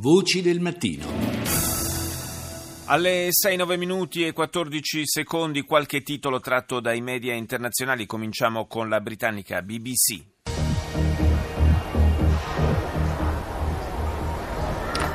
Voci del mattino. Alle 6-9 minuti e 14 secondi qualche titolo tratto dai media internazionali. Cominciamo con la britannica BBC.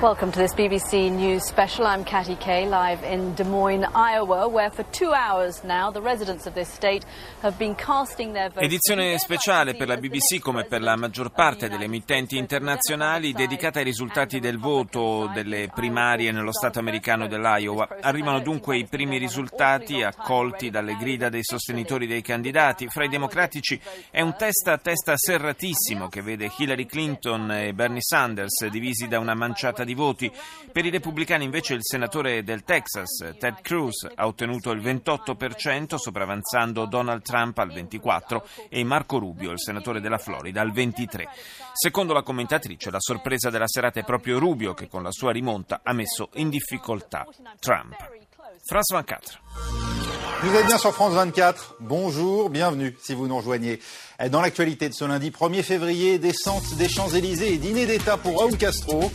Welcome to this BBC News special. I'm Katty Kay, live in Des Moines, Iowa, where for two hours now the residents of this state have been casting their votes. Edizione speciale per la BBC, come per la maggior parte delle emittenti internazionali, dedicata ai risultati del voto delle primarie nello Stato americano dell'Iowa. Arrivano dunque i primi risultati accolti dalle grida dei sostenitori dei candidati. Fra i democratici è un testa a testa serratissimo che vede Hillary Clinton e Bernie Sanders divisi da una manciata di voti. Per i repubblicani invece il senatore del Texas, Ted Cruz, ha ottenuto il 28%, sopravanzando Donald Trump al 24% e Marco Rubio, il senatore della Florida, al 23%. Secondo la commentatrice, la sorpresa della serata è proprio Rubio che con la sua rimonta ha messo in difficoltà Trump. France 24. Vous êtes bien sur France 24. Bonjour, bienvenue si vous nous rejoignez. Dans l'actualité de ce lundi 1er février, descente des Champs-Élysées et dîner d'État pour Raúl Castro.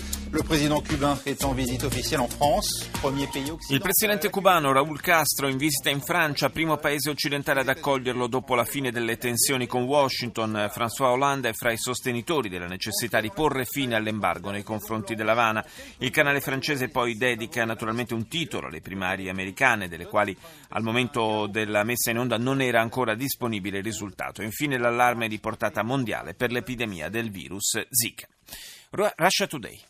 Il presidente cubano Raúl Castro in visita in Francia, primo paese occidentale ad accoglierlo dopo la fine delle tensioni con Washington. François Hollande è fra i sostenitori della necessità di porre fine all'embargo nei confronti dell'Havana. Il canale francese poi dedica naturalmente un titolo alle primarie americane, delle quali al momento della messa in onda non era ancora disponibile il risultato. Infine l'allarme di portata mondiale per l'epidemia del virus Zika. Russia Today.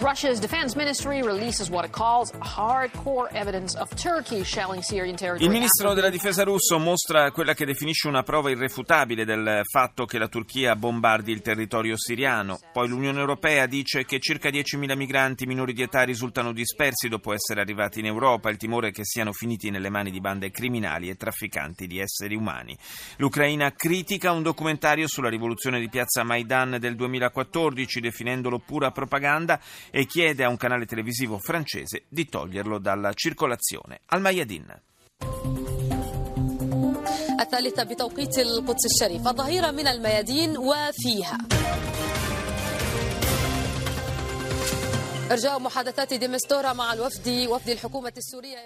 Russia's defense ministry releases what it calls hardcore evidence of Turkey shelling Syrian territory. Il ministro della difesa russo mostra quella che definisce una prova irrefutabile del fatto che la Turchia bombardi il territorio siriano. Poi l'Unione Europea dice che circa 10.000 migranti minori di età risultano dispersi dopo essere arrivati in Europa. Il timore è che siano finiti nelle mani di bande criminali e trafficanti di esseri umani. L'Ucraina critica un documentario sulla rivoluzione di piazza Maidan del 2014 definendolo pura propaganda e chiede a un canale televisivo francese di toglierlo dalla circolazione. Al Mayadin. الثالثة بتوقيت القدس الشريف الظهيرة من الميادين وفيها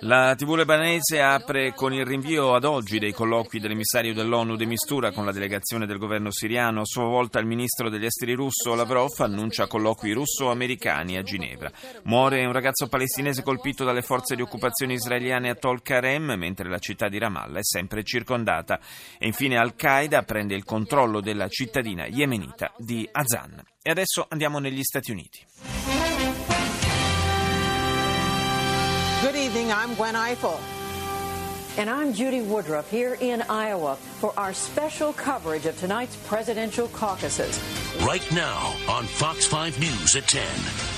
La TV lebanese apre con il rinvio ad oggi dei colloqui dell'emissario dell'ONU de Mistura con la delegazione del governo siriano. A sua volta il ministro degli esteri russo Lavrov annuncia colloqui russo-americani a Ginevra. Muore un ragazzo palestinese colpito dalle forze di occupazione israeliane a Tol Karem, mentre la città di Ramallah è sempre circondata. E infine Al-Qaeda prende il controllo della cittadina yemenita di Azan. E adesso andiamo negli Stati Uniti. Good evening, I'm Gwen Eiffel. And I'm Judy Woodruff here in Iowa for our special coverage of tonight's presidential caucuses. Right now on Fox 5 News at 10.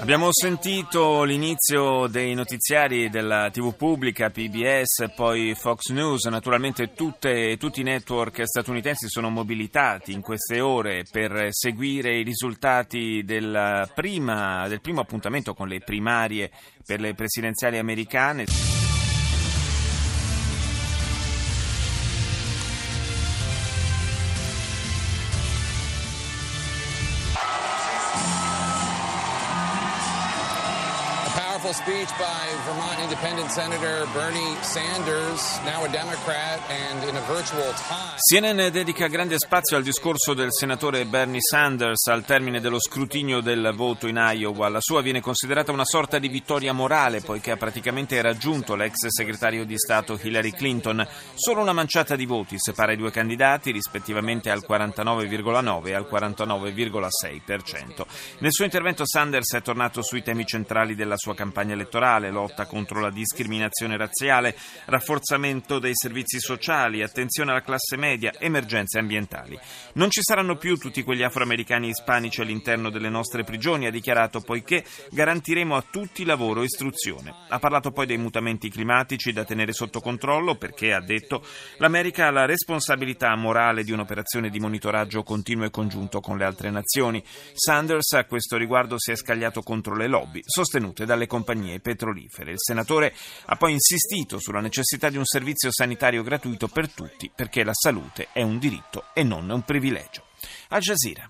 Abbiamo sentito l'inizio dei notiziari della TV pubblica, PBS, poi Fox News. Naturalmente tutte, tutti i network statunitensi sono mobilitati in queste ore per seguire i risultati del, prima, del primo appuntamento con le primarie per le presidenziali americane. Powerful speech by Vermont Independent Senator Bernie Sanders, now a Democrat, and in a virtual time. CNN dedica grande spazio al discorso del senatore Bernie Sanders al termine dello scrutinio del voto in Iowa. La sua viene considerata una sorta di vittoria morale poiché ha praticamente raggiunto l'ex segretario di Stato Hillary Clinton. Solo una manciata di voti separa i due candidati rispettivamente al 49,9 e al 49,6%. Nel suo intervento Sanders è tornato sui temi centrali della sua campagna elettorale, lotta contro la discriminazione razziale, rafforzamento dei servizi sociali, attenzione alla classe media, emergenze ambientali. Non ci saranno più tutti quegli afroamericani ispanici all'interno delle nostre prigioni, ha dichiarato, poiché garantiremo a tutti lavoro e istruzione. Ha parlato poi dei mutamenti climatici da tenere sotto controllo perché, ha detto, l'America ha la responsabilità morale di un'operazione di monitoraggio continuo e congiunto con le altre nazioni. Sanders a questo riguardo si è scagliato contro le lobby sostenute dalle compagnie compagnie petrolifere. Il senatore ha poi insistito sulla necessità di un servizio sanitario gratuito per tutti perché la salute è un diritto e non un privilegio. Al Jazeera.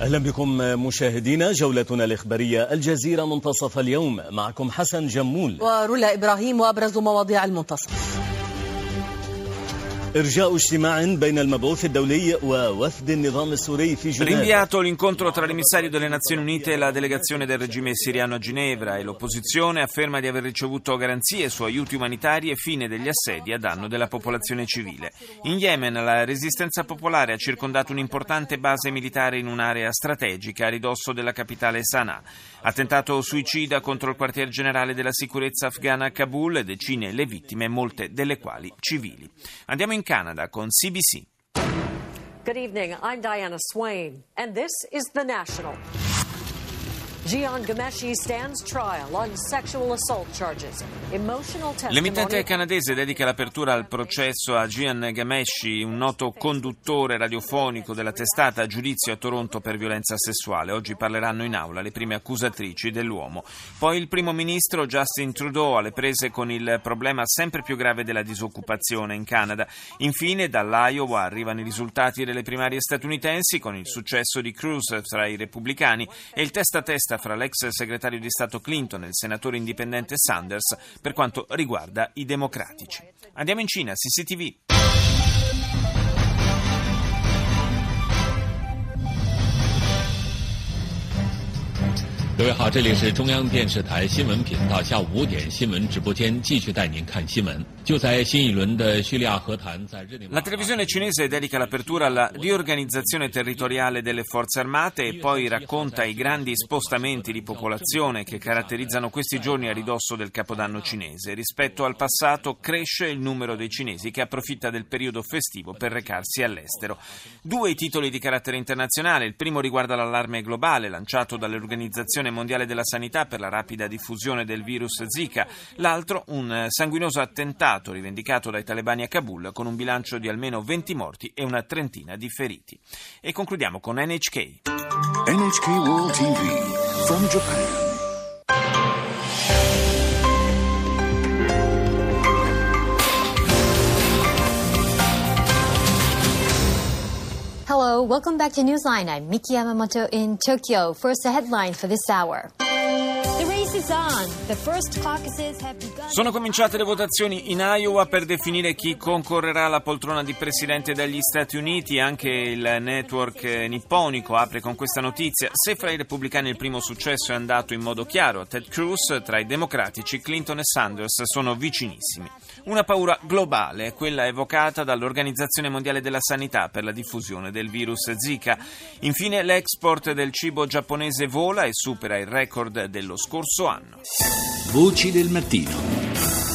اهلا بكم مشاهدينا جولتنا الاخباريه الجزيره منتصف اليوم معكم حسن جمول ورولا ابراهيم وابرز مواضيع المنتصف إرجاء اجتماع بين المبعوث الدولي ووفد النظام السوري في جنيف Rinviato l'incontro tra l'emissario delle Nazioni Unite e la delegazione del regime siriano a Ginevra e l'opposizione afferma di aver ricevuto garanzie su aiuti umanitari e fine degli assedi a danno della popolazione civile. In Yemen la resistenza popolare ha circondato un'importante base militare in un'area strategica a ridosso della capitale Sana'a. Attentato suicida contro il quartier generale della sicurezza afghana a Kabul, decine le vittime, molte delle quali civili. Andiamo in Canada con CBC. Good evening. I'm Diana Swain, and this is The National. L'emittente canadese dedica l'apertura al processo a Gian Gameshi, un noto conduttore radiofonico della testata a giudizio a Toronto per violenza sessuale. Oggi parleranno in aula le prime accusatrici dell'uomo. Poi il primo ministro Justin Trudeau alle prese con il problema sempre più grave della disoccupazione in Canada. Infine dall'Iowa arrivano i risultati delle primarie statunitensi con il successo di Cruz tra i repubblicani e il testa a testa fra l'ex segretario di Stato Clinton e il senatore indipendente Sanders per quanto riguarda i democratici. Andiamo in Cina, CCTV. 各位好，这里是中央电视台新闻频道，下午五点新闻直播间继续带您看新闻。就在新一轮的叙利亚和谈在日内瓦 La televisione cinese dedica l'apertura alla riorganizzazione territoriale delle forze armate e poi racconta i grandi spostamenti di popolazione che caratterizzano questi giorni a ridosso del capodanno cinese. Rispetto al passato cresce il numero dei cinesi che approfitta del periodo festivo per recarsi all'estero. Due i titoli di carattere internazionale, il primo riguarda l'allarme globale lanciato dall'Organizzazione Mondiale della Sanità per la rapida diffusione del virus Zika, l'altro un sanguinoso attentato rivendicato dai talebani a Kabul con un bilancio di almeno 20 morti e una trentina di feriti. E concludiamo con NHK. NHK World TV from Japan. Welcome back to Newsline. I'm Miki Yamamoto in Tokyo. First, the headline for this hour. Sono cominciate le votazioni in Iowa per definire chi concorrerà alla poltrona di presidente degli Stati Uniti. Anche il network eh, nipponico apre con questa notizia. Se fra i repubblicani il primo successo è andato in modo chiaro a Ted Cruz, tra i democratici Clinton e Sanders sono vicinissimi. Una paura globale quella evocata dall'Organizzazione Mondiale della Sanità per la diffusione del virus Zika. Infine l'export del cibo giapponese vola e supera il record dello scorso anno. Voci del mattino.